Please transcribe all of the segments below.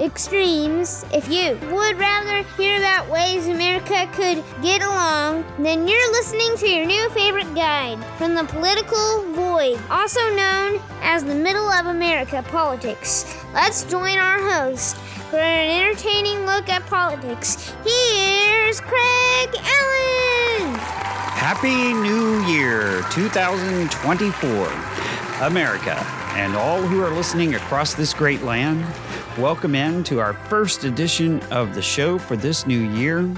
extremes, if you would rather hear about ways America could get along, then you're listening to your new favorite guide from the political void, also known as the middle of America politics. Let's join our host for an entertaining look at politics. Here's Craig Allen. Happy New Year 2024, America, and all who are listening across this great land. Welcome in to our first edition of the show for this new year.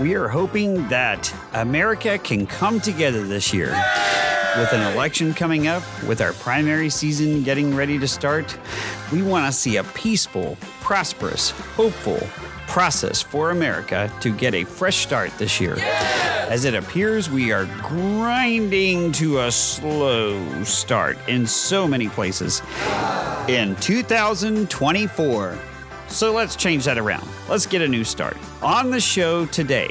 We are hoping that America can come together this year. With an election coming up, with our primary season getting ready to start, we want to see a peaceful, prosperous, hopeful process for America to get a fresh start this year. As it appears, we are grinding to a slow start in so many places in 2024. So let's change that around. Let's get a new start. On the show today,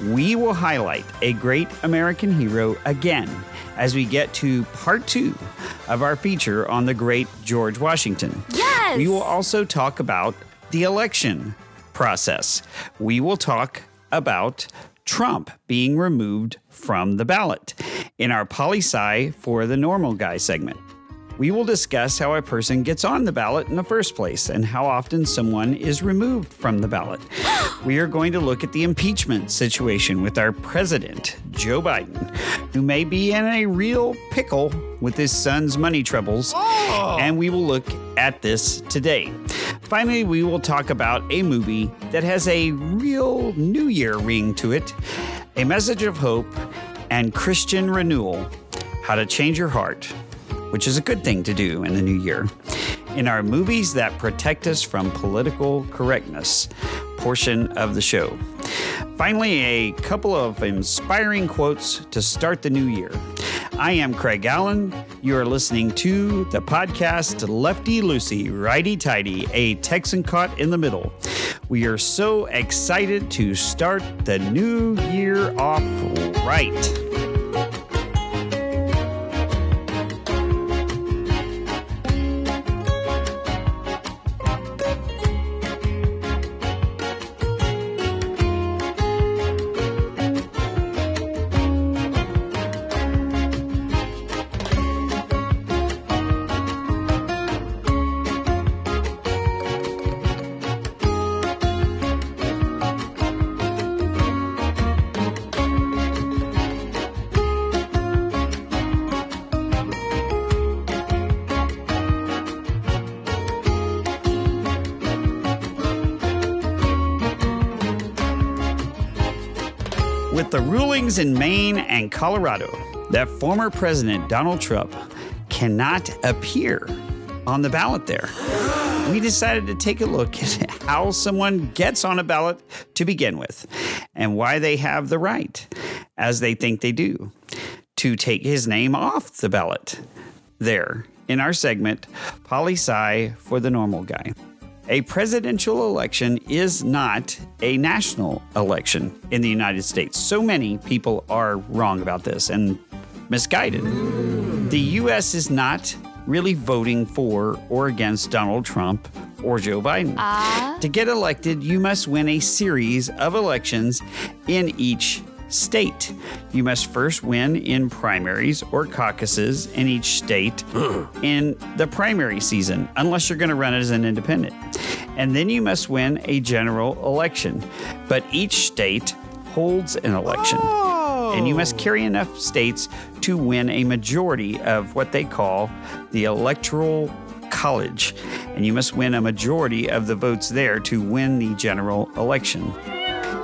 we will highlight a great American hero again as we get to part two of our feature on the great George Washington. Yes! We will also talk about the election process. We will talk about Trump being removed from the ballot in our poli sci for the normal guy segment. We will discuss how a person gets on the ballot in the first place and how often someone is removed from the ballot. we are going to look at the impeachment situation with our president, Joe Biden, who may be in a real pickle with his son's money troubles. Oh. And we will look at this today. Finally, we will talk about a movie that has a real New Year ring to it, a message of hope, and Christian renewal how to change your heart which is a good thing to do in the new year, in our movies that protect us from political correctness portion of the show. Finally, a couple of inspiring quotes to start the new year. I am Craig Allen. You are listening to the podcast Lefty Lucy, Righty Tighty, a Texan caught in the middle. We are so excited to start the new year off right. The rulings in Maine and Colorado that former President Donald Trump cannot appear on the ballot there, we decided to take a look at how someone gets on a ballot to begin with and why they have the right, as they think they do, to take his name off the ballot there in our segment, Poli Sci for the Normal Guy. A presidential election is not a national election in the United States. So many people are wrong about this and misguided. The U.S. is not really voting for or against Donald Trump or Joe Biden. Ah. To get elected, you must win a series of elections in each state. You must first win in primaries or caucuses in each state in the primary season, unless you're going to run as an independent. And then you must win a general election. But each state holds an election. And you must oh. carry enough states to win a majority of what they call the electoral college. And you must win a majority of the votes there to win the general election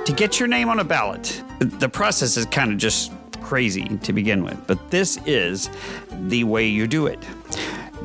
to get your name on a ballot. The process is kind of just crazy to begin with, but this is the way you do it.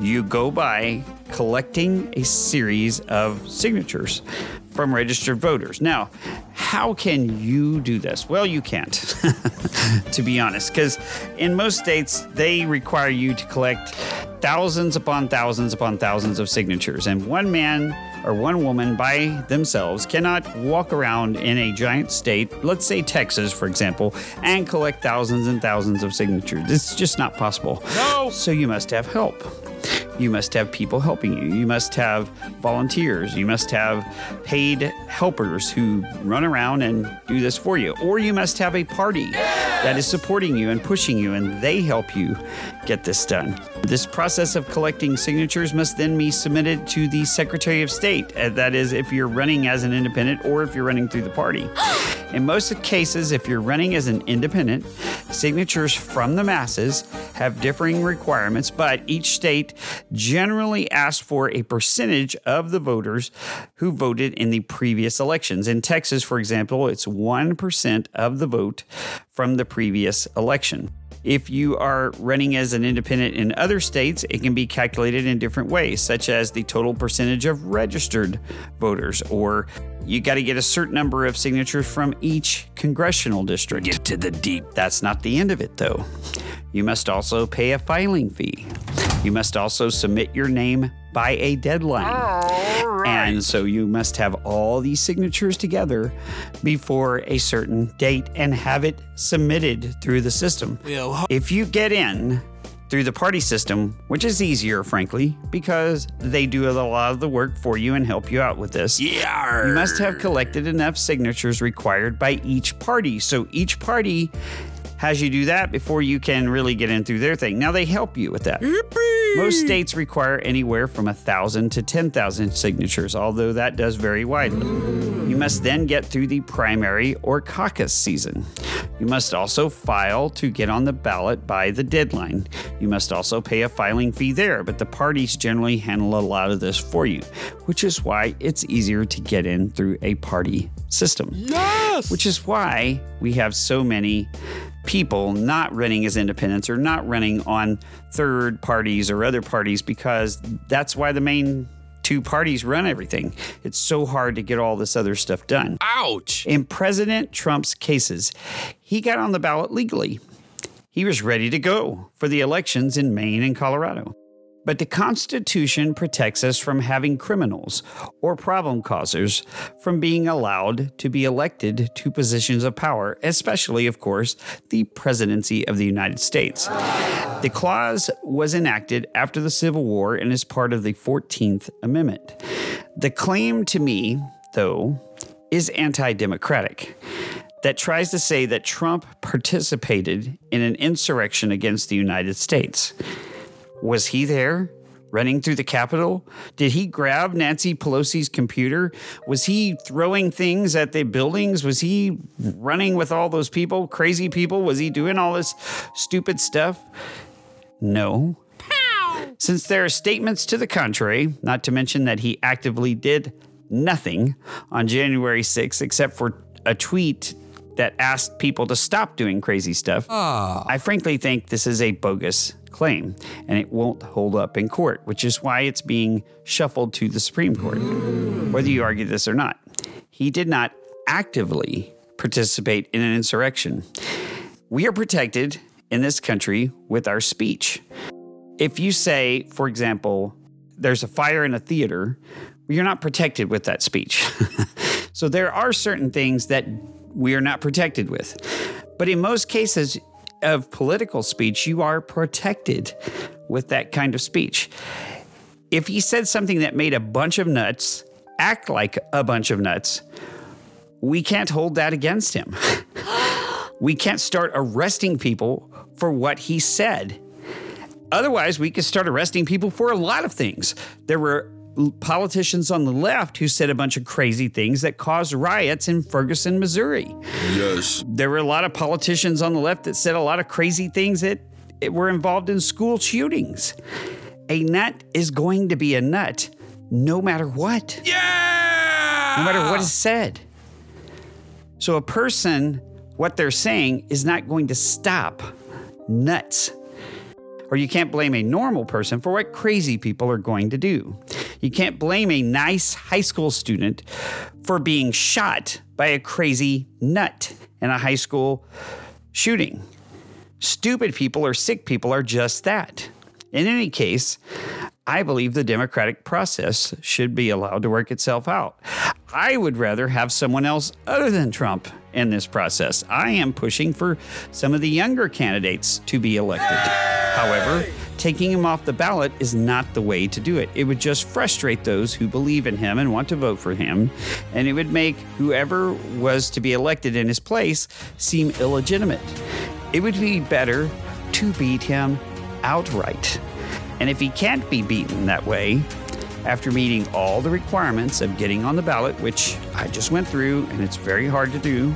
You go by collecting a series of signatures from registered voters. Now, how can you do this? Well, you can't, to be honest, because in most states, they require you to collect thousands upon thousands upon thousands of signatures. And one man or one woman by themselves cannot walk around in a giant state, let's say Texas, for example, and collect thousands and thousands of signatures. It's just not possible. No. So you must have help. You must have people helping you. You must have volunteers. You must have paid helpers who run around and do this for you. Or you must have a party that is supporting you and pushing you, and they help you get this done. This process of collecting signatures must then be submitted to the Secretary of State. Uh, That is, if you're running as an independent or if you're running through the party. In most cases, if you're running as an independent, signatures from the masses have differing requirements, but each state generally asks for a percentage of the voters who voted in the previous elections. In Texas, for example, it's 1% of the vote from the previous election. If you are running as an independent in other states, it can be calculated in different ways, such as the total percentage of registered voters, or you got to get a certain number of signatures from each congressional district. Get to the deep. That's not the end of it, though. You must also pay a filing fee. You must also submit your name by a deadline. And so you must have all these signatures together before a certain date and have it submitted through the system. Well, If you get in through the party system, which is easier, frankly, because they do a lot of the work for you and help you out with this. yeah. You must have collected enough signatures required by each party. So each party has you do that before you can really get in through their thing. Now they help you with that. Most states require anywhere from a thousand to ten thousand signatures, although that does vary widely. You must then get through the primary or caucus season. You must also file to get on the ballot by the deadline. You must also pay a filing fee there, but the parties generally handle a lot of this for you, which is why it's easier to get in through a party system. Yes. Which is why we have so many people not running as independents or not running on third parties or other parties because that's why the main two parties run everything. It's so hard to get all this other stuff done. Ouch. In President Trump's cases, he got on the ballot legally. He was ready to go for the elections in Maine and Colorado. But the Constitution protects us from having criminals or problem causers from being allowed to be elected to positions of power, especially, of course, the presidency of the United States. The clause was enacted after the Civil War and is part of the 14th Amendment. The claim to me, though, is anti democratic that tries to say that Trump participated in an insurrection against the United States. Was he there? Running through the Capitol? Did he grab Nancy Pelosi's computer? Was he throwing things at the buildings? Was he running with all those people, crazy people? Was he doing all this stupid stuff? No. Since there are statements to the contrary, not to mention that he actively did nothing on January 6th except for a tweet that asked people to stop doing crazy stuff, ah. I frankly think this is a bogus claim and it won't hold up in court, which is why it's being shuffled to the Supreme Court, whether you argue this or not. He did not actively participate in an insurrection. We are protected in this country with our speech. If you say, for example, there's a fire in a theater, you're not protected with that speech. so there are certain things that we are not protected with. But in most cases of political speech, you are protected with that kind of speech. If he said something that made a bunch of nuts act like a bunch of nuts, we can't hold that against him. we can't start arresting people for what he said. Otherwise, we could start arresting people for a lot of things. There were politicians on the left who said a bunch of crazy things that caused riots in Ferguson, Missouri. Yes. There were a lot of politicians on the left that said a lot of crazy things that it were involved in school shootings. A nut is going to be a nut no matter what Yeah. no matter what is said. So a person, what they're saying is not going to stop nuts. Or you can't blame a normal person for what crazy people are going to do. You can't blame a nice high school student for being shot by a crazy nut in a high school shooting. Stupid people or sick people are just that. In any case, I believe the democratic process should be allowed to work itself out. I would rather have someone else other than Trump in this process. I am pushing for some of the younger candidates to be elected. However, taking him off the ballot is not the way to do it. It would just frustrate those who believe in him and want to vote for him, and it would make whoever was to be elected in his place seem illegitimate. It would be better to beat him outright. And if he can't be beaten that way, after meeting all the requirements of getting on the ballot, which I just went through and it's very hard to do,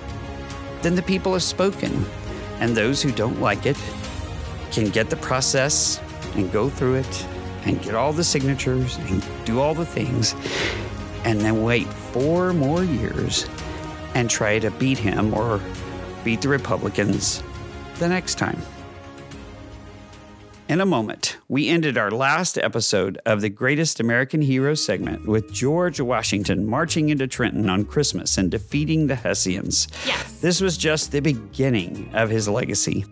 then the people have spoken. And those who don't like it can get the process and go through it and get all the signatures and do all the things and then wait four more years and try to beat him or beat the Republicans the next time. In a moment, we ended our last episode of the Greatest American Hero segment with George Washington marching into Trenton on Christmas and defeating the Hessians. Yes. This was just the beginning of his legacy.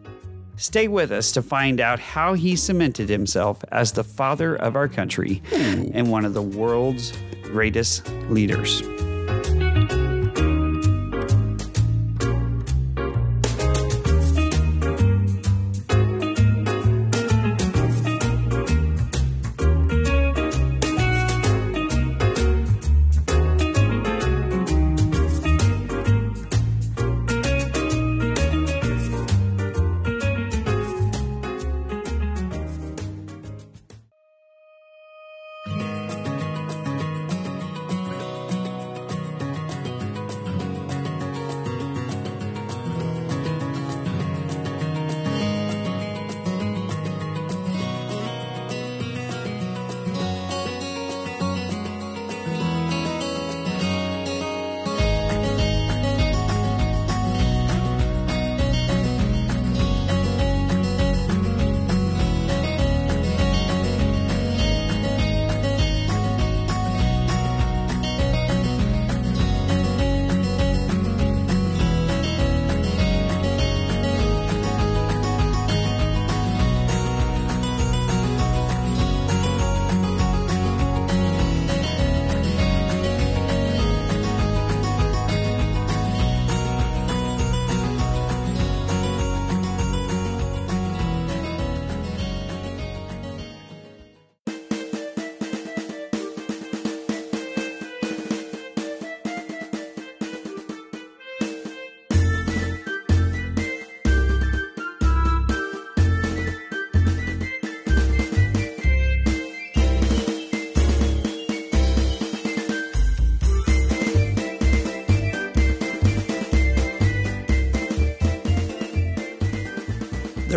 Stay with us to find out how he cemented himself as the father of our country hmm. and one of the world's greatest leaders.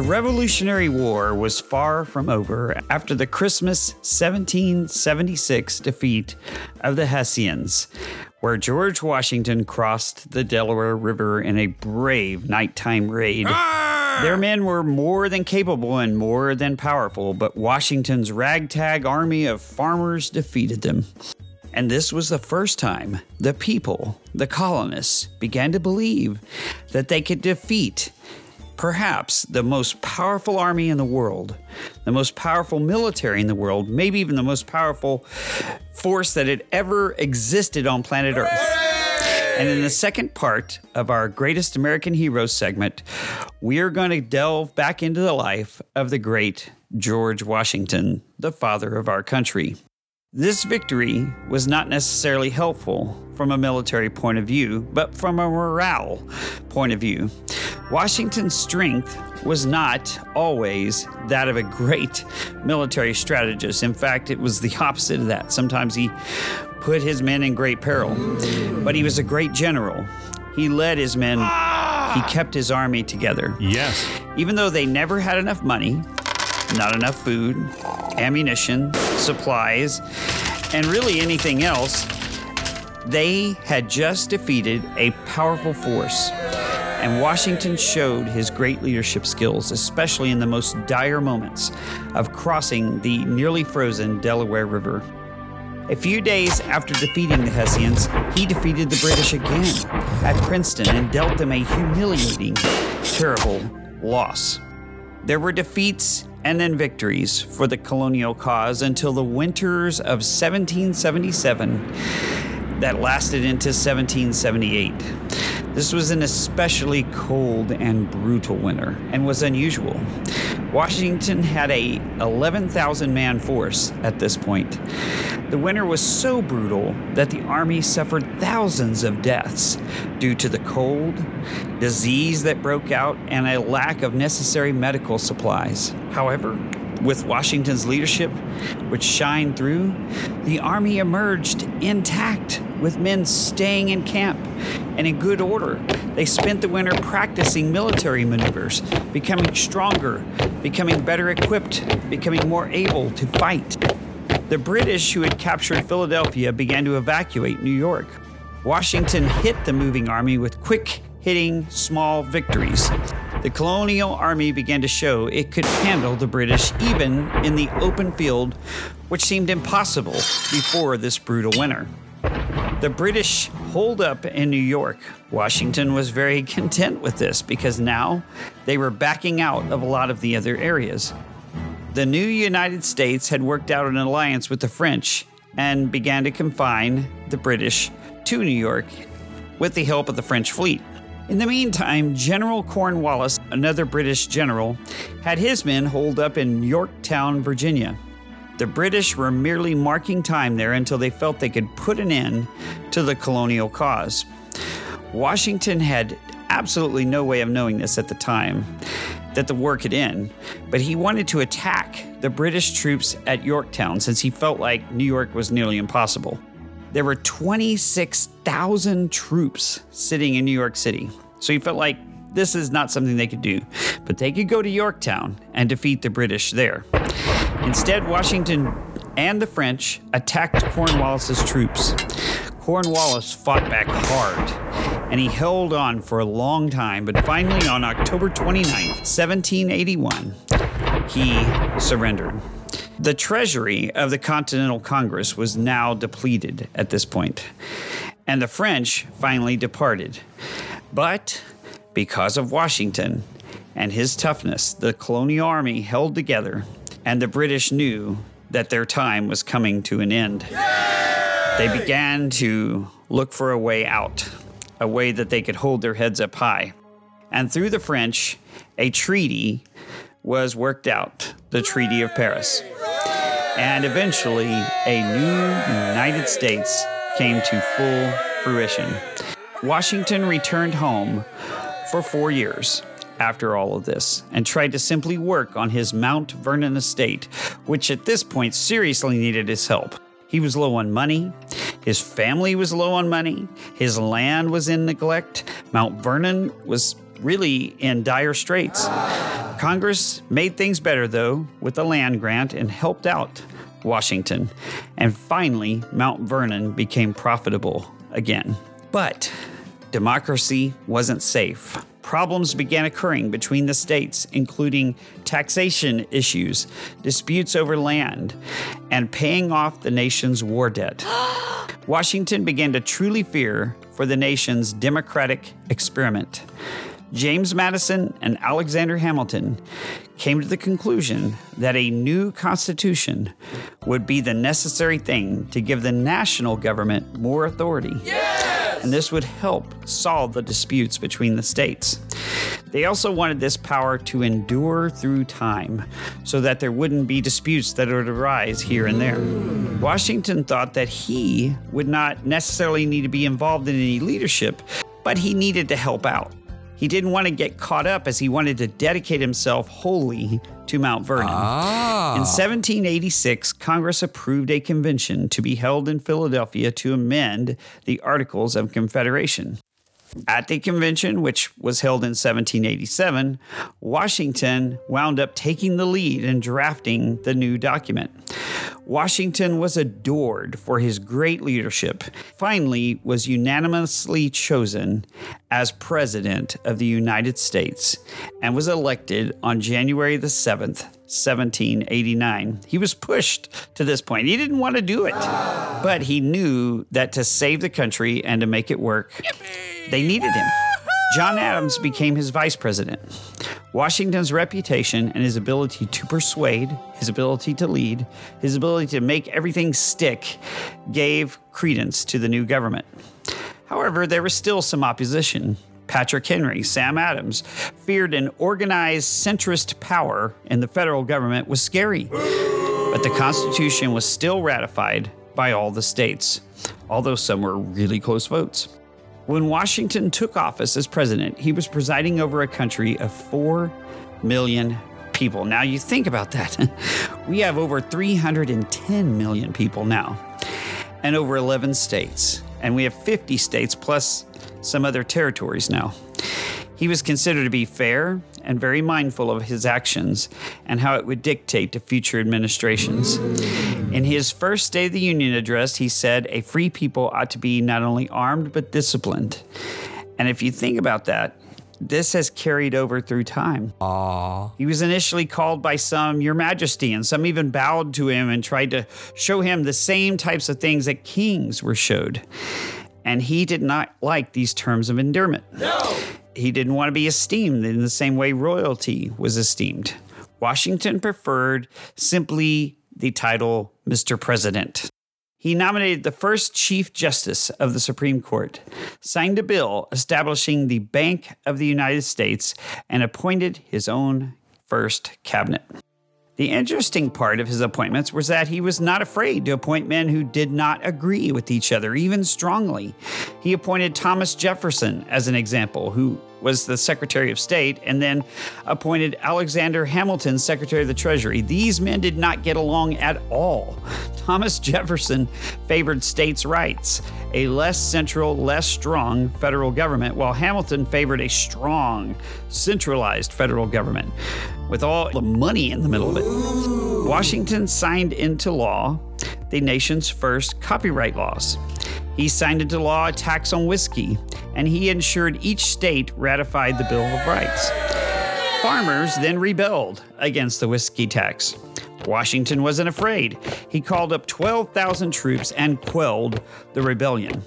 Revolutionary War was far from over after the Christmas 1776 defeat of the Hessians, where George Washington crossed the Delaware River in a brave nighttime raid. Ah! Their men were more than capable and more than powerful, but Washington's ragtag army of farmers defeated them. And this was the first time the people, the colonists, began to believe that they could defeat perhaps the most powerful army in the world, the most powerful military in the world, maybe even the most powerful force that had ever existed on planet Earth. And in the second part of our Greatest American Heroes segment, we are going to delve back into the life of the great George Washington, the father of our country. This victory was not necessarily helpful from a military point of view, but from a morale point of view. Washington's strength was not always that of a great military strategist. In fact, it was the opposite of that. Sometimes he put his men in great peril, but he was a great general. He led his men, he kept his army together. Yes. Even though they never had enough money, not enough food, ammunition, supplies, and really anything else, they had just defeated a powerful force. And Washington showed his great leadership skills, especially in the most dire moments of crossing the nearly frozen Delaware River. A few days after defeating the Hessians, he defeated the British again at Princeton and dealt them a humiliating, terrible loss. There were defeats and then victories for the colonial cause until the winters of 1777 that lasted into 1778. This was an especially cold and brutal winter and was unusual. Washington had a 11,000 man force at this point. The winter was so brutal that the army suffered thousands of deaths due to the cold, disease that broke out, and a lack of necessary medical supplies. However, with Washington's leadership, which shined through, the army emerged intact, with men staying in camp and in good order. They spent the winter practicing military maneuvers, becoming stronger, becoming better equipped, becoming more able to fight. The British, who had captured Philadelphia, began to evacuate New York. Washington hit the moving army with quick hitting small victories. The colonial army began to show it could handle the British even in the open field, which seemed impossible before this brutal winter. The British holed up in New York. Washington was very content with this because now they were backing out of a lot of the other areas. The new United States had worked out an alliance with the French and began to confine the British to New York with the help of the French fleet. In the meantime, General Cornwallis, another British general, had his men holed up in Yorktown, Virginia. The British were merely marking time there until they felt they could put an end to the colonial cause. Washington had absolutely no way of knowing this at the time that the war could end, but he wanted to attack the British troops at Yorktown since he felt like New York was nearly impossible. There were 26,000 troops sitting in New York City. So he felt like this is not something they could do, but they could go to Yorktown and defeat the British there. Instead, Washington and the French attacked Cornwallis's troops. Cornwallis fought back hard and he held on for a long time, but finally on October 29, 1781, he surrendered. The treasury of the Continental Congress was now depleted at this point, and the French finally departed. But because of Washington and his toughness, the colonial army held together, and the British knew that their time was coming to an end. They began to look for a way out, a way that they could hold their heads up high. And through the French, a treaty was worked out the Treaty of Paris. And eventually, a new United States came to full fruition. Washington returned home for four years after all of this and tried to simply work on his Mount Vernon estate, which at this point seriously needed his help. He was low on money. His family was low on money. His land was in neglect. Mount Vernon was really in dire straits. Congress made things better, though, with a land grant and helped out Washington. And finally, Mount Vernon became profitable again. But democracy wasn't safe. Problems began occurring between the states, including taxation issues, disputes over land, and paying off the nation's war debt. Washington began to truly fear for the nation's democratic experiment. James Madison and Alexander Hamilton came to the conclusion that a new constitution would be the necessary thing to give the national government more authority. Yes! And this would help solve the disputes between the states. They also wanted this power to endure through time so that there wouldn't be disputes that would arise here and there. Washington thought that he would not necessarily need to be involved in any leadership, but he needed to help out. He didn't want to get caught up as he wanted to dedicate himself wholly to Mount Vernon. Ah. In 1786, Congress approved a convention to be held in Philadelphia to amend the Articles of Confederation. At the convention, which was held in 1787, Washington wound up taking the lead in drafting the new document. Washington was adored for his great leadership. Finally, was unanimously chosen as president of the United States and was elected on January the 7th, 1789. He was pushed to this point. He didn't want to do it, but he knew that to save the country and to make it work, they needed him. John Adams became his vice president. Washington's reputation and his ability to persuade, his ability to lead, his ability to make everything stick gave credence to the new government. However, there was still some opposition. Patrick Henry, Sam Adams, feared an organized centrist power in the federal government was scary. But the Constitution was still ratified by all the states, although some were really close votes. When Washington took office as president, he was presiding over a country of 4 million people. Now, you think about that. we have over 310 million people now, and over 11 states. And we have 50 states plus some other territories now. He was considered to be fair and very mindful of his actions and how it would dictate to future administrations. In his first State of the Union address, he said, A free people ought to be not only armed but disciplined. And if you think about that, this has carried over through time. Aww. He was initially called by some Your Majesty, and some even bowed to him and tried to show him the same types of things that kings were showed. And he did not like these terms of endearment. No! He didn't want to be esteemed in the same way royalty was esteemed. Washington preferred simply the title Mr. President. He nominated the first Chief Justice of the Supreme Court, signed a bill establishing the Bank of the United States, and appointed his own first cabinet. The interesting part of his appointments was that he was not afraid to appoint men who did not agree with each other, even strongly. He appointed Thomas Jefferson as an example, who was the Secretary of State, and then appointed Alexander Hamilton Secretary of the Treasury. These men did not get along at all. Thomas Jefferson favored states' rights, a less central, less strong federal government, while Hamilton favored a strong, centralized federal government with all the money in the middle of it. Washington signed into law the nation's first copyright laws. He signed into law a tax on whiskey, and he ensured each state ratified the Bill of Rights. Farmers then rebelled against the whiskey tax. Washington wasn't afraid. He called up 12,000 troops and quelled the rebellion.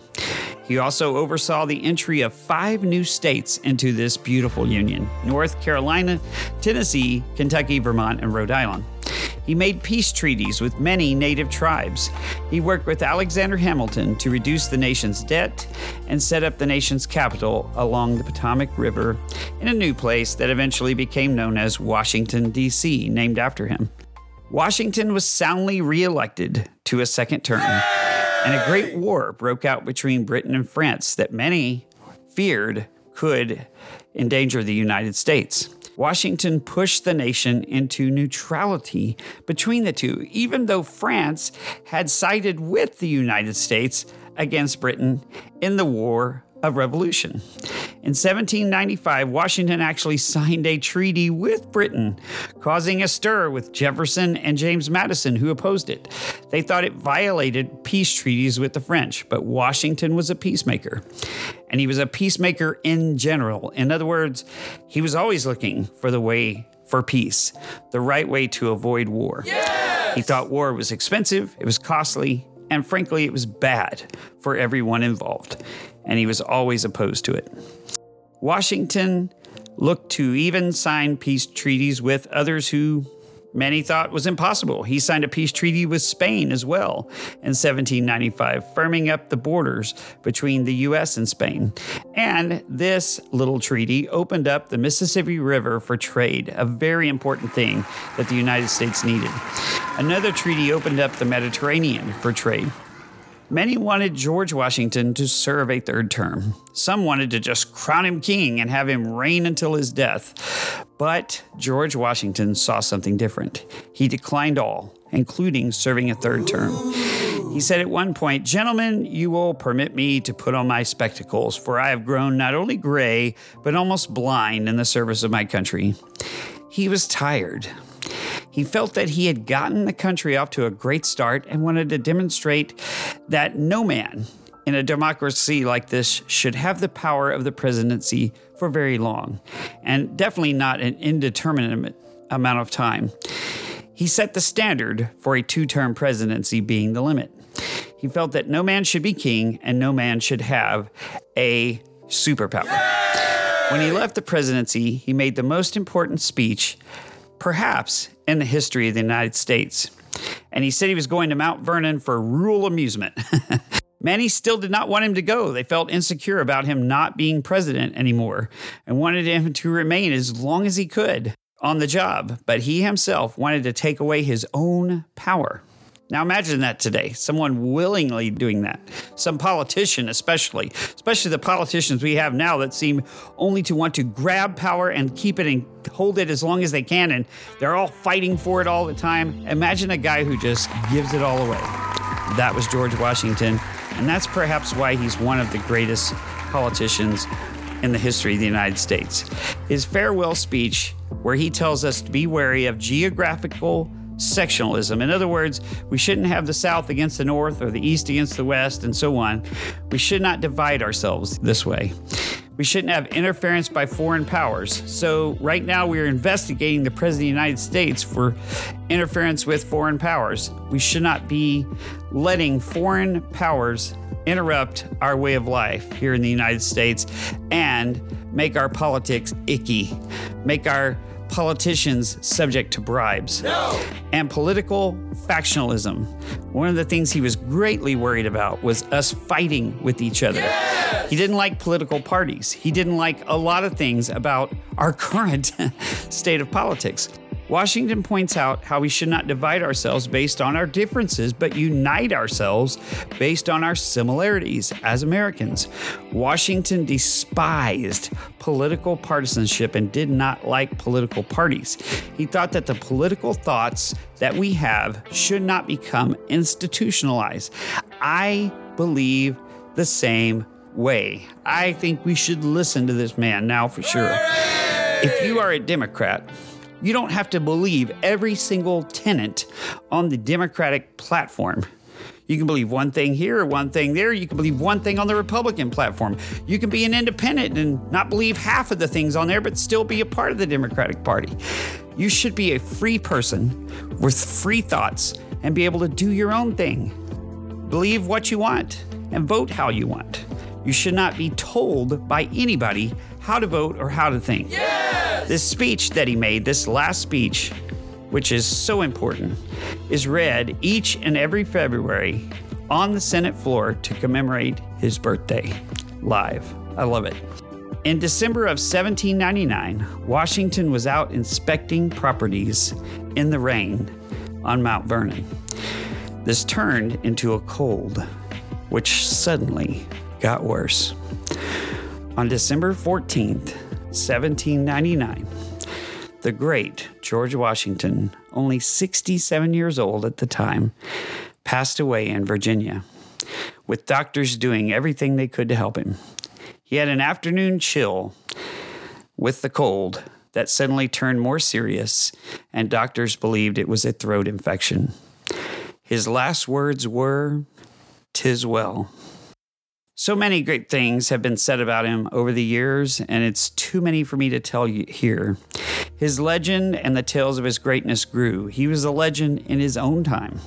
He also oversaw the entry of five new states into this beautiful union North Carolina, Tennessee, Kentucky, Vermont, and Rhode Island. He made peace treaties with many native tribes. He worked with Alexander Hamilton to reduce the nation's debt and set up the nation's capital along the Potomac River in a new place that eventually became known as Washington, D.C., named after him. Washington was soundly reelected to a second term and a great war broke out between Britain and France that many feared could endanger the United States. Washington pushed the nation into neutrality between the two, even though France had sided with the United States against Britain in the War of Revolution. In 1795, Washington actually signed a treaty with Britain, causing a stir with Jefferson and James Madison, who opposed it. They thought it violated peace treaties with the French, but Washington was a peacemaker. And he was a peacemaker in general. In other words, he was always looking for the way for peace, the right way to avoid war. Yes! He thought war was expensive, it was costly, and frankly, it was bad for everyone involved and he was always opposed to it. Washington looked to even sign peace treaties with others who many thought was impossible. He signed a peace treaty with Spain as well in 1795, firming up the borders between the U.S. and Spain. And this little treaty opened up the Mississippi River for trade, a very important thing that the United States needed. Another treaty opened up the Mediterranean for trade. Many wanted George Washington to serve a third term. Some wanted to just crown him king and have him reign until his death. But George Washington saw something different. He declined all, including serving a third term. He said at one point, Gentlemen, you will permit me to put on my spectacles, for I have grown not only gray, but almost blind in the service of my country. He was tired. He felt that he had gotten the country off to a great start and wanted to demonstrate that no man in a democracy like this should have the power of the presidency for very long, and definitely not an indeterminate amount of time. He set the standard for a two term presidency being the limit. He felt that no man should be king and no man should have a superpower. When he left the presidency, he made the most important speech, perhaps, in the history of the United States. And he said he was going to Mount Vernon for rural amusement. Many still did not want him to go. They felt insecure about him not being president anymore and wanted him to remain as long as he could on the job. But he himself wanted to take away his own power. Now imagine that today, someone willingly doing that. Some politician, especially, especially the politicians we have now that seem only to want to grab power and keep it and hold it as long as they can, and they're all fighting for it all the time. Imagine a guy who just gives it all away. That was George Washington, and that's perhaps why he's one of the greatest politicians in the history of the United States. His farewell speech, where he tells us to be wary of geographical sectionalism. In other words, we shouldn't have the South against the North or the East against the West and so on. We should not divide ourselves this way. We shouldn't have interference by foreign powers. So, right now, we are investigating the President of the United States for interference with foreign powers. We should not be letting foreign powers interrupt our way of life here in the United States and make our politics icky, make our politicians subject to bribes. No. And political factionalism. One of the things he was greatly worried about was us fighting with each other. Yes! He didn't like political parties. He didn't like a lot of things about our current state of politics. Washington points out how we should not divide ourselves based on our differences, but unite ourselves based on our similarities as Americans. Washington despised political partisanship and did not like political parties. He thought that the political thoughts that we have should not become institutionalized. I believe the same way. I think we should listen to this man now for sure. If you are a Democrat, you don't have to believe every single tenant on the Democratic platform. You can believe one thing here, one thing there. You can believe one thing on the Republican platform. You can be an independent and not believe half of the things on there, but still be a part of the Democratic Party. You should be a free person with free thoughts and be able to do your own thing. Believe what you want and vote how you want. You should not be told by anybody how to vote or how to think. Yes! This speech that he made, this last speech, which is so important, is read each and every February on the Senate floor to commemorate his birthday live. I love it. In December of 1799, Washington was out inspecting properties in the rain on Mount Vernon. This turned into a cold, which suddenly got worse. On December 14th, 1799, the great George Washington, only 67 years old at the time, passed away in Virginia, with doctors doing everything they could to help him. He had an afternoon chill with the cold that suddenly turned more serious, and doctors believed it was a throat infection. His last words were, Tis well. So many great things have been said about him over the years, and it's too many for me to tell you here. His legend and the tales of his greatness grew. He was a legend in his own time.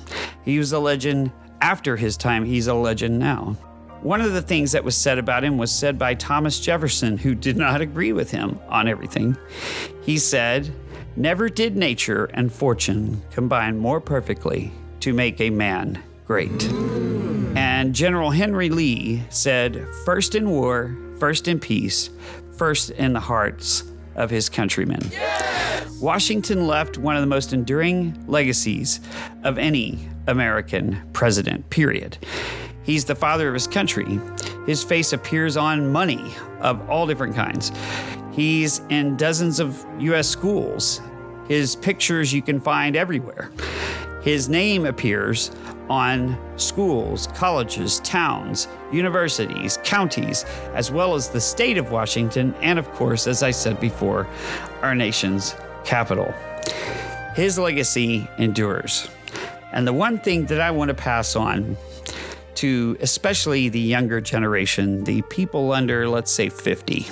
He was a legend after his time. He's a legend now. One of the things that was said about him was said by Thomas Jefferson, who did not agree with him on everything. He said, Never did nature and fortune combine more perfectly to make a man great. And General Henry Lee said, First in war, first in peace, first in the hearts of his countrymen. Yes! Washington left one of the most enduring legacies of any American president, period. He's the father of his country. His face appears on money of all different kinds. He's in dozens of U.S. schools. His pictures you can find everywhere. His name appears on schools, colleges, towns, universities, counties, as well as the state of Washington, and of course, as I said before, our nation's capital. his legacy endures. And the one thing that I want to pass on to especially the younger generation, the people under, let's say, 50,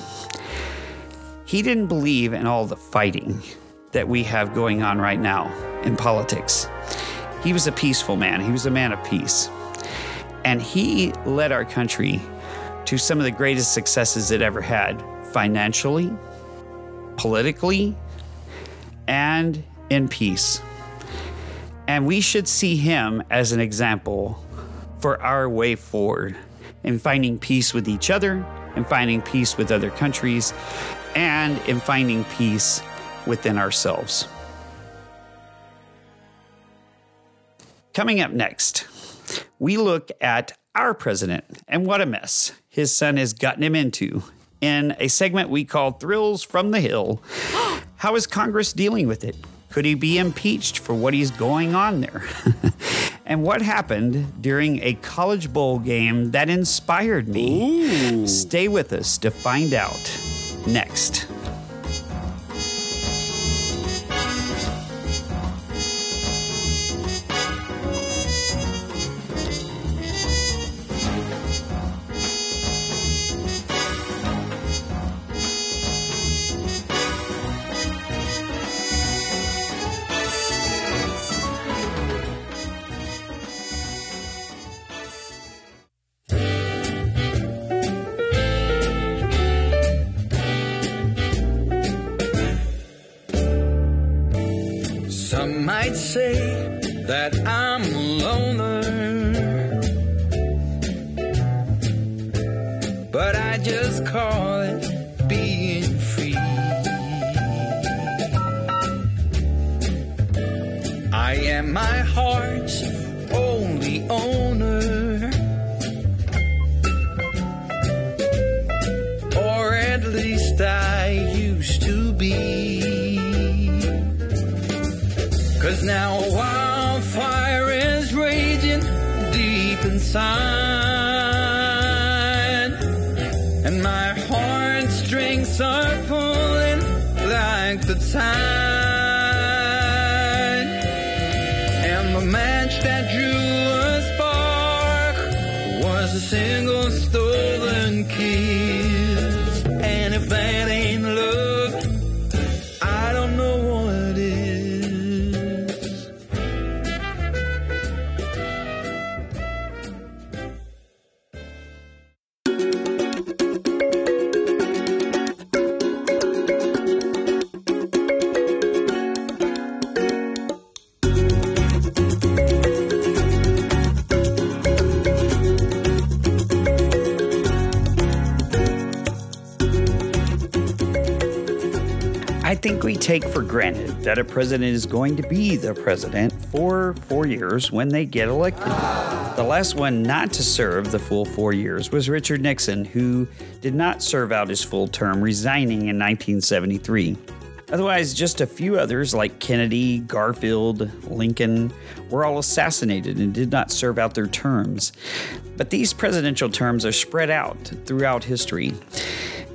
he didn't believe in all the fighting that we have going on right now in politics. He was a peaceful man, he was a man of peace. And he led our country to some of the greatest successes it ever had financially, politically, and in peace. And we should see him as an example for our way forward in finding peace with each other, in finding peace with other countries, and in finding peace within ourselves. Coming up next, we look at our president and what a mess his son has gotten him into in a segment we call Thrills from the Hill. How is Congress dealing with it? Could he be impeached for what he's going on there? and what happened during a college bowl game that inspired me? Stay with us to find out next. Take for granted that a president is going to be the president for four years when they get elected. The last one not to serve the full four years was Richard Nixon, who did not serve out his full term, resigning in 1973. Otherwise, just a few others like Kennedy, Garfield, Lincoln were all assassinated and did not serve out their terms. But these presidential terms are spread out throughout history.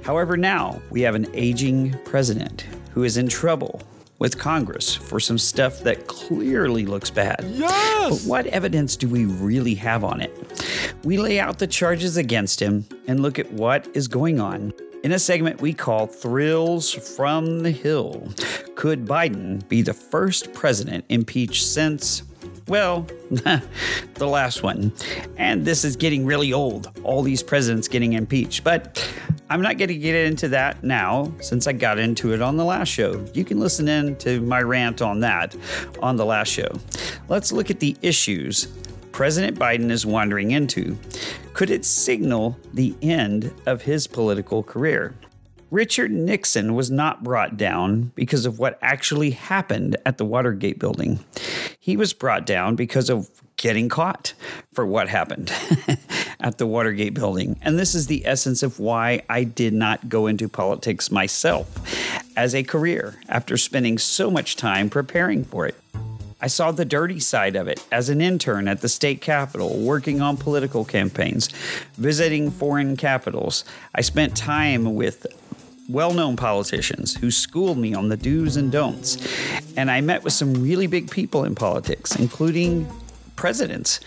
However, now we have an aging president who is in trouble with Congress for some stuff that clearly looks bad. Yes! But what evidence do we really have on it? We lay out the charges against him and look at what is going on in a segment we call Thrills from the Hill. Could Biden be the first president impeached since, well, the last one? And this is getting really old, all these presidents getting impeached. But I'm not going to get into that now since I got into it on the last show. You can listen in to my rant on that on the last show. Let's look at the issues President Biden is wandering into. Could it signal the end of his political career? Richard Nixon was not brought down because of what actually happened at the Watergate building. He was brought down because of getting caught for what happened at the Watergate building. And this is the essence of why I did not go into politics myself as a career after spending so much time preparing for it. I saw the dirty side of it as an intern at the state capitol, working on political campaigns, visiting foreign capitals. I spent time with well known politicians who schooled me on the do's and don'ts. And I met with some really big people in politics, including presidents,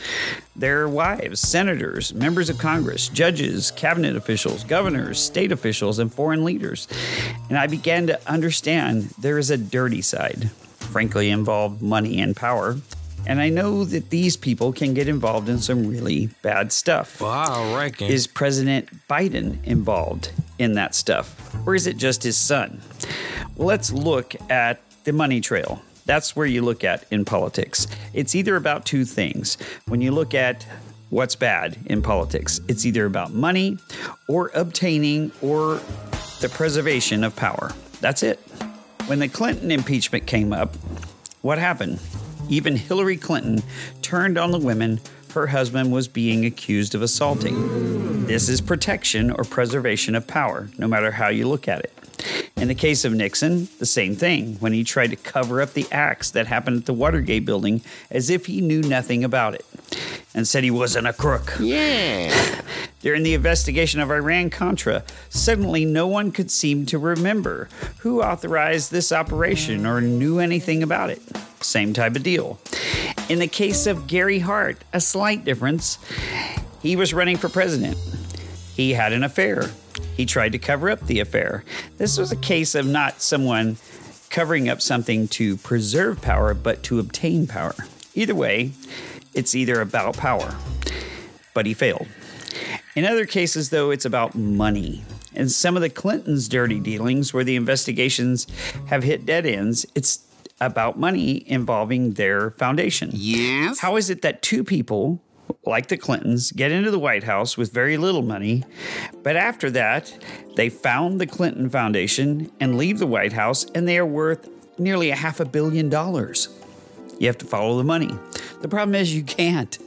their wives, senators, members of Congress, judges, cabinet officials, governors, state officials, and foreign leaders. And I began to understand there is a dirty side, frankly, involved money and power. And I know that these people can get involved in some really bad stuff. Well, I reckon. Is President Biden involved in that stuff? Or is it just his son? Well, let's look at the money trail. That's where you look at in politics. It's either about two things. When you look at what's bad in politics, it's either about money or obtaining or the preservation of power. That's it. When the Clinton impeachment came up, what happened? Even Hillary Clinton turned on the women her husband was being accused of assaulting. This is protection or preservation of power, no matter how you look at it. In the case of Nixon, the same thing when he tried to cover up the acts that happened at the Watergate building as if he knew nothing about it and said he wasn't a crook. yeah. During the investigation of Iran Contra, suddenly no one could seem to remember who authorized this operation or knew anything about it. Same type of deal. In the case of Gary Hart, a slight difference. He was running for president. He had an affair. He tried to cover up the affair. This was a case of not someone covering up something to preserve power, but to obtain power. Either way, it's either about power, but he failed. In other cases, though, it's about money. In some of the Clintons' dirty dealings, where the investigations have hit dead ends, it's about money involving their foundation. Yes. How is it that two people, like the Clintons, get into the White House with very little money, but after that, they found the Clinton Foundation and leave the White House, and they are worth nearly a half a billion dollars? You have to follow the money. The problem is you can't.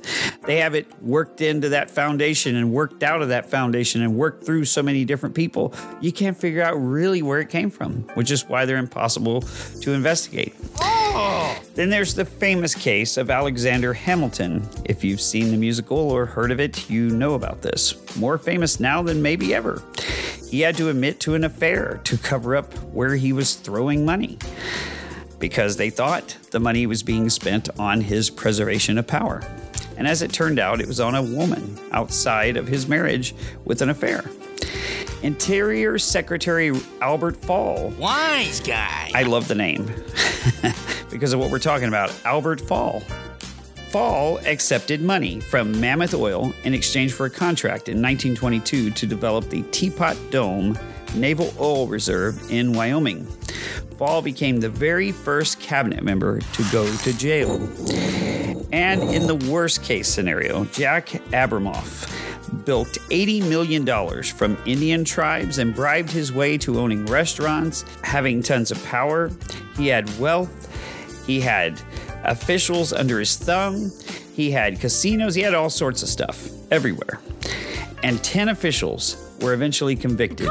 They have it worked into that foundation and worked out of that foundation and worked through so many different people. You can't figure out really where it came from, which is why they're impossible to investigate. Oh. Then there's the famous case of Alexander Hamilton. If you've seen the musical or heard of it, you know about this. More famous now than maybe ever. He had to admit to an affair to cover up where he was throwing money because they thought the money was being spent on his preservation of power. And as it turned out, it was on a woman outside of his marriage with an affair. Interior Secretary Albert Fall Wise guy. I love the name because of what we're talking about. Albert Fall. Fall accepted money from Mammoth Oil in exchange for a contract in 1922 to develop the Teapot Dome Naval Oil Reserve in Wyoming. Fall became the very first cabinet member to go to jail. And in the worst case scenario, Jack Abramoff built $80 million from Indian tribes and bribed his way to owning restaurants, having tons of power. He had wealth. He had officials under his thumb. He had casinos. He had all sorts of stuff everywhere. And 10 officials were eventually convicted,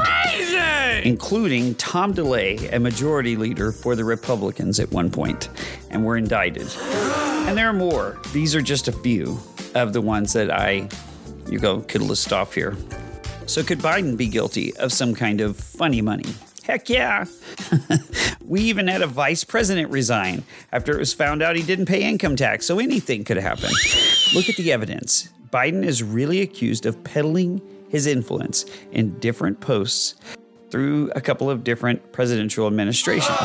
including Tom DeLay, a majority leader for the Republicans at one point, and were indicted. And there are more. These are just a few of the ones that I you go could list off here. So could Biden be guilty of some kind of funny money? Heck yeah. we even had a vice president resign after it was found out he didn't pay income tax, so anything could happen. Look at the evidence. Biden is really accused of peddling his influence in different posts through a couple of different presidential administrations.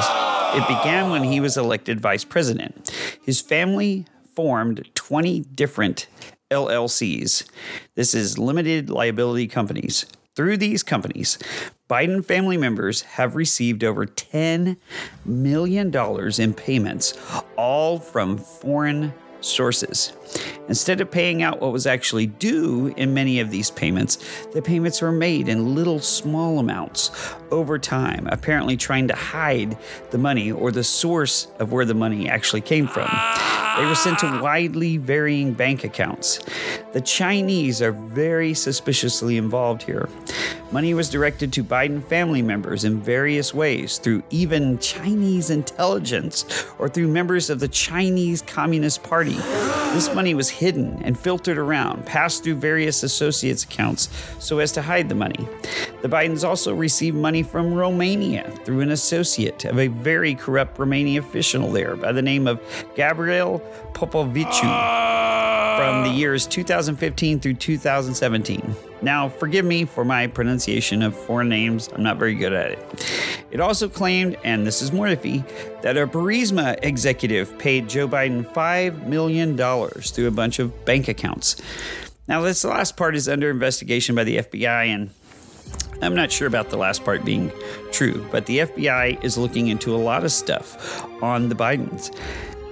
It began when he was elected vice president. His family formed 20 different LLCs. This is limited liability companies. Through these companies, Biden family members have received over $10 million in payments, all from foreign sources. Instead of paying out what was actually due in many of these payments, the payments were made in little small amounts over time, apparently trying to hide the money or the source of where the money actually came from. They were sent to widely varying bank accounts. The Chinese are very suspiciously involved here. Money was directed to Biden family members in various ways through even Chinese intelligence or through members of the Chinese Communist Party. This money was hidden and filtered around, passed through various associates' accounts so as to hide the money. The Bidens also received money from Romania through an associate of a very corrupt Romanian official there by the name of Gabriel Popoviciu from the years 2015 through 2017. Now, forgive me for my pronunciation of foreign names, I'm not very good at it. It also claimed, and this is more iffy, that a Burisma executive paid Joe Biden $5 million through a bunch of bank accounts. Now, this last part is under investigation by the FBI, and I'm not sure about the last part being true, but the FBI is looking into a lot of stuff on the Bidens,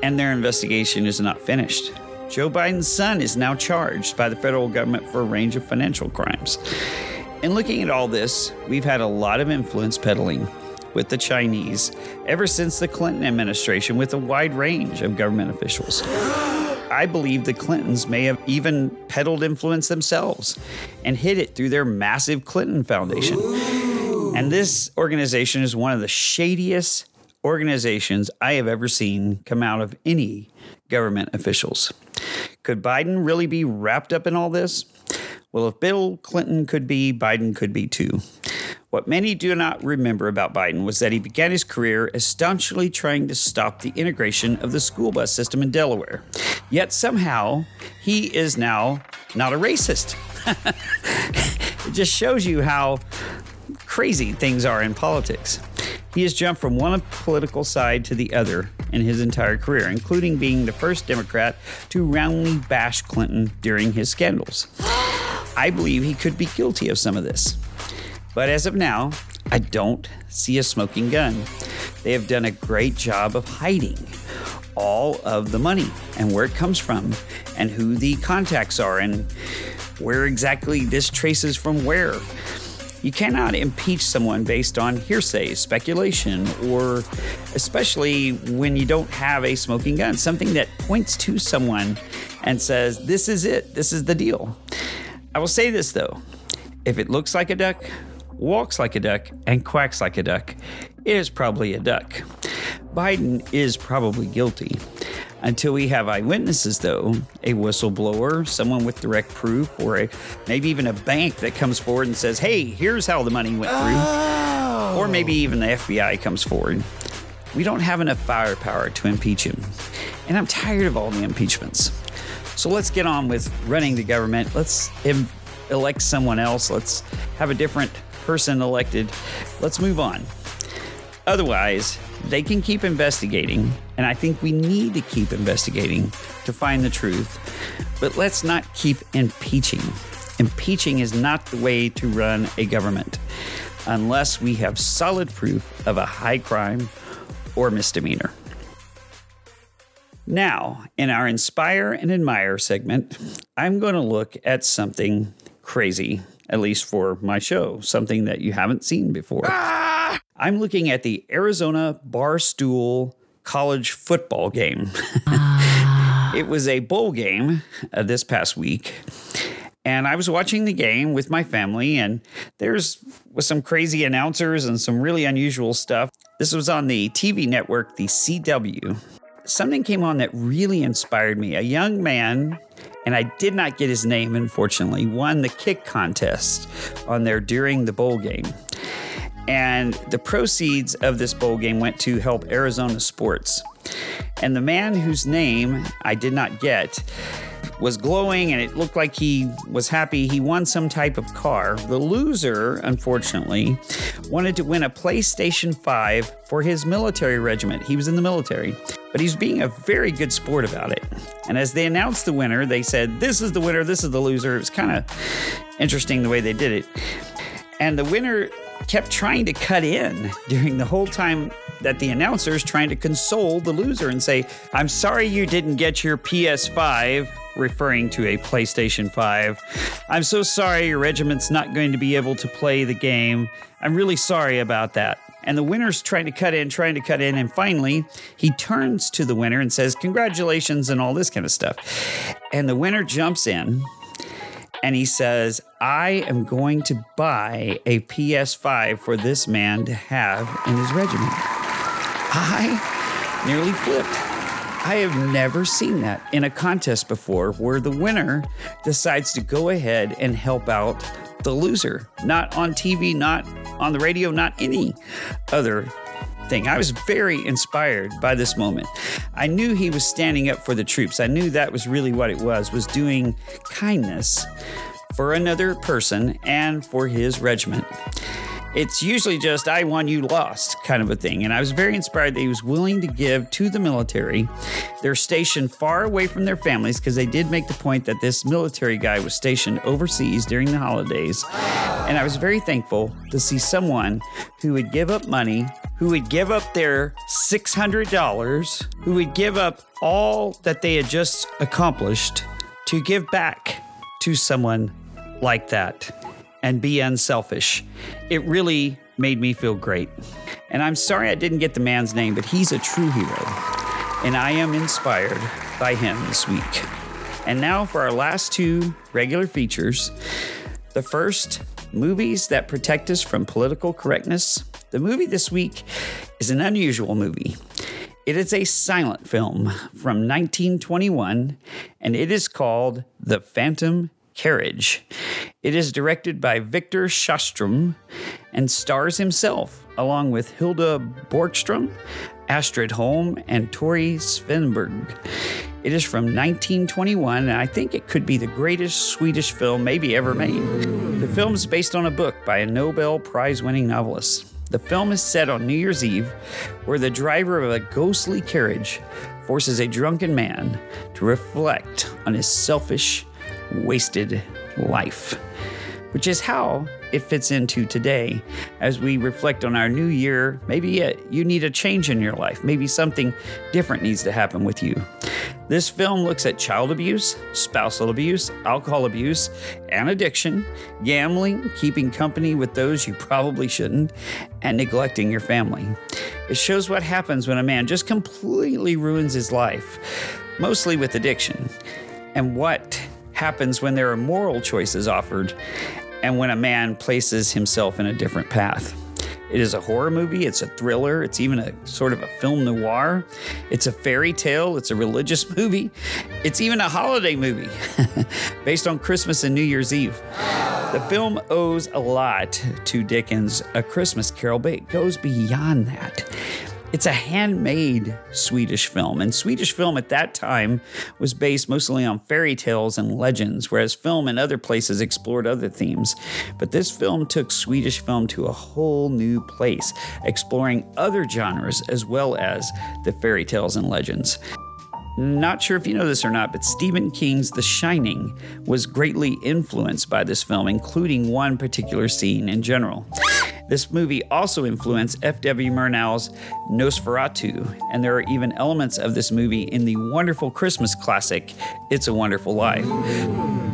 and their investigation is not finished. Joe Biden's son is now charged by the federal government for a range of financial crimes. In looking at all this, we've had a lot of influence peddling with the Chinese ever since the Clinton administration with a wide range of government officials. I believe the Clintons may have even peddled influence themselves and hid it through their massive Clinton Foundation. And this organization is one of the shadiest organizations I have ever seen come out of any government officials. Could Biden really be wrapped up in all this? Well, if Bill Clinton could be, Biden could be too. What many do not remember about Biden was that he began his career as staunchly trying to stop the integration of the school bus system in Delaware. Yet somehow he is now not a racist. it just shows you how crazy things are in politics. He has jumped from one political side to the other in his entire career, including being the first Democrat to roundly bash Clinton during his scandals. I believe he could be guilty of some of this. But as of now, I don't see a smoking gun. They have done a great job of hiding all of the money and where it comes from and who the contacts are and where exactly this traces from where. You cannot impeach someone based on hearsay, speculation, or especially when you don't have a smoking gun, something that points to someone and says, This is it, this is the deal. I will say this though if it looks like a duck, walks like a duck, and quacks like a duck, it is probably a duck. Biden is probably guilty. Until we have eyewitnesses, though, a whistleblower, someone with direct proof, or a, maybe even a bank that comes forward and says, hey, here's how the money went through. Or oh. maybe even the FBI comes forward. We don't have enough firepower to impeach him. And I'm tired of all the impeachments. So let's get on with running the government. Let's em- elect someone else. Let's have a different person elected. Let's move on. Otherwise, they can keep investigating, and I think we need to keep investigating to find the truth. But let's not keep impeaching. Impeaching is not the way to run a government unless we have solid proof of a high crime or misdemeanor. Now, in our Inspire and Admire segment, I'm going to look at something crazy, at least for my show, something that you haven't seen before. Ah! I'm looking at the Arizona Barstool College football game. it was a bowl game uh, this past week. And I was watching the game with my family, and there's was some crazy announcers and some really unusual stuff. This was on the TV network, the CW. Something came on that really inspired me. A young man, and I did not get his name, unfortunately, won the kick contest on there during the bowl game. And the proceeds of this bowl game went to help Arizona sports. And the man whose name I did not get was glowing and it looked like he was happy he won some type of car. The loser, unfortunately, wanted to win a PlayStation 5 for his military regiment. He was in the military, but he's being a very good sport about it. And as they announced the winner, they said, This is the winner, this is the loser. It was kind of interesting the way they did it. And the winner kept trying to cut in during the whole time that the announcer is trying to console the loser and say, I'm sorry you didn't get your PS5, referring to a PlayStation 5. I'm so sorry your regiment's not going to be able to play the game. I'm really sorry about that. And the winner's trying to cut in, trying to cut in, and finally he turns to the winner and says, Congratulations, and all this kind of stuff. And the winner jumps in and he says, I am going to buy a PS5 for this man to have in his regiment. I nearly flipped. I have never seen that in a contest before where the winner decides to go ahead and help out the loser. Not on TV, not on the radio, not any other thing. I was very inspired by this moment. I knew he was standing up for the troops. I knew that was really what it was, was doing kindness for another person and for his regiment. It's usually just I won, you lost kind of a thing. And I was very inspired that he was willing to give to the military. They're stationed far away from their families because they did make the point that this military guy was stationed overseas during the holidays. And I was very thankful to see someone who would give up money, who would give up their $600, who would give up all that they had just accomplished to give back to someone like that and be unselfish. It really made me feel great. And I'm sorry I didn't get the man's name, but he's a true hero. And I am inspired by him this week. And now for our last two regular features. The first, movies that protect us from political correctness. The movie this week is an unusual movie. It is a silent film from 1921, and it is called The Phantom Carriage. It is directed by Victor Sjöström and stars himself, along with Hilda Borgstrom, Astrid Holm, and Tore Svennberg. It is from 1921, and I think it could be the greatest Swedish film maybe ever made. The film is based on a book by a Nobel Prize winning novelist. The film is set on New Year's Eve, where the driver of a ghostly carriage forces a drunken man to reflect on his selfish, wasted life, which is how it fits into today as we reflect on our new year. Maybe uh, you need a change in your life, maybe something different needs to happen with you. This film looks at child abuse, spousal abuse, alcohol abuse, and addiction, gambling, keeping company with those you probably shouldn't, and neglecting your family. It shows what happens when a man just completely ruins his life, mostly with addiction, and what happens when there are moral choices offered and when a man places himself in a different path. It is a horror movie, it's a thriller, it's even a sort of a film noir. It's a fairy tale, it's a religious movie, it's even a holiday movie based on Christmas and New Year's Eve. The film owes a lot to Dickens' A Christmas Carol, but it goes beyond that. It's a handmade Swedish film, and Swedish film at that time was based mostly on fairy tales and legends, whereas film in other places explored other themes. But this film took Swedish film to a whole new place, exploring other genres as well as the fairy tales and legends. Not sure if you know this or not, but Stephen King's The Shining was greatly influenced by this film, including one particular scene in general. This movie also influenced F.W. Murnau's Nosferatu, and there are even elements of this movie in the wonderful Christmas classic, It's a Wonderful Life.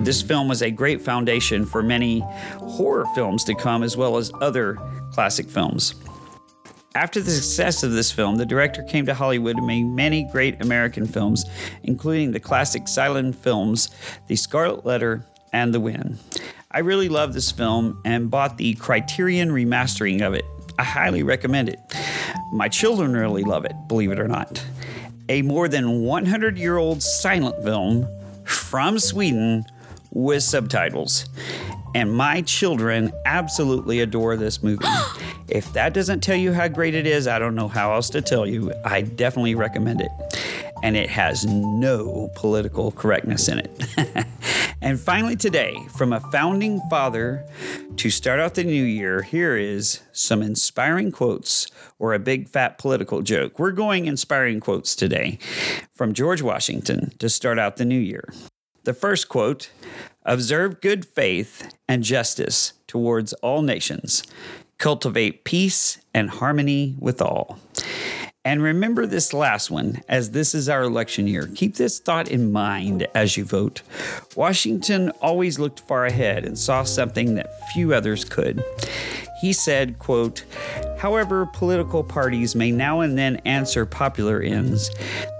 This film was a great foundation for many horror films to come, as well as other classic films. After the success of this film, the director came to Hollywood and made many great American films, including the classic silent films The Scarlet Letter and The Wind. I really love this film and bought the Criterion remastering of it. I highly recommend it. My children really love it, believe it or not. A more than 100 year old silent film from Sweden with subtitles. And my children absolutely adore this movie. if that doesn't tell you how great it is, I don't know how else to tell you. I definitely recommend it. And it has no political correctness in it. and finally, today, from a founding father to start out the new year, here is some inspiring quotes or a big fat political joke. We're going inspiring quotes today from George Washington to start out the new year. The first quote Observe good faith and justice towards all nations, cultivate peace and harmony with all. And remember this last one, as this is our election year. Keep this thought in mind as you vote. Washington always looked far ahead and saw something that few others could. He said, quote, However, political parties may now and then answer popular ends,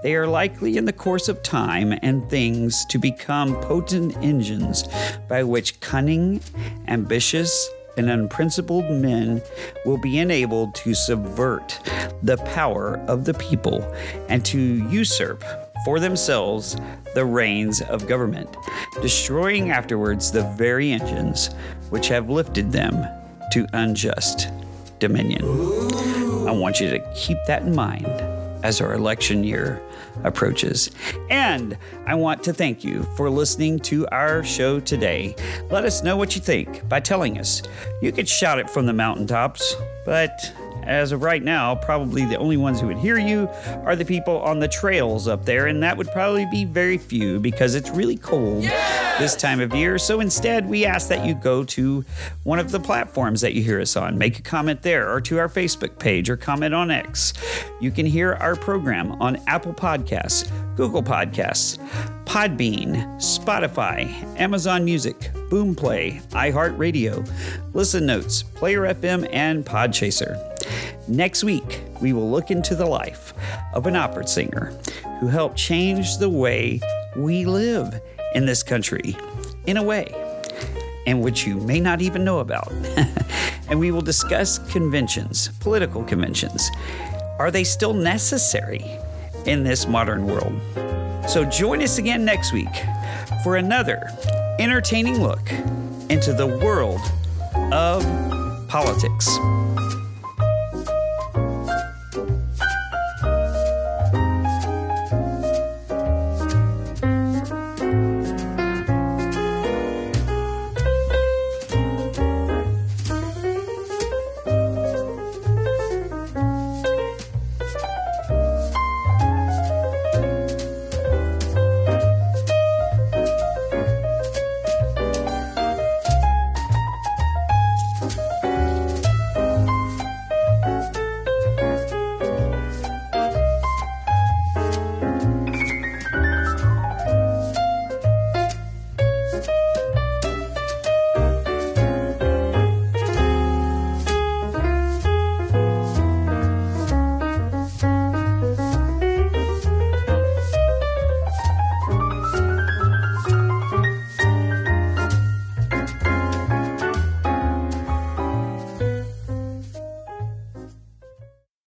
they are likely in the course of time and things to become potent engines by which cunning, ambitious, and unprincipled men will be enabled to subvert the power of the people and to usurp for themselves the reins of government, destroying afterwards the very engines which have lifted them to unjust dominion. I want you to keep that in mind as our election year approaches. And I want to thank you for listening to our show today. Let us know what you think by telling us. You could shout it from the mountaintops, but as of right now, probably the only ones who would hear you are the people on the trails up there, and that would probably be very few because it's really cold this time of year. So instead, we ask that you go to one of the platforms that you hear us on, make a comment there, or to our Facebook page, or comment on X. You can hear our program on Apple Podcasts, Google Podcasts, Podbean, Spotify, Amazon Music, Boomplay, iHeartRadio, Listen Notes, Player FM, and Podchaser. Next week, we will look into the life of an opera singer who helped change the way we live in this country in a way in which you may not even know about. and we will discuss conventions, political conventions. Are they still necessary in this modern world? So join us again next week for another entertaining look into the world of politics.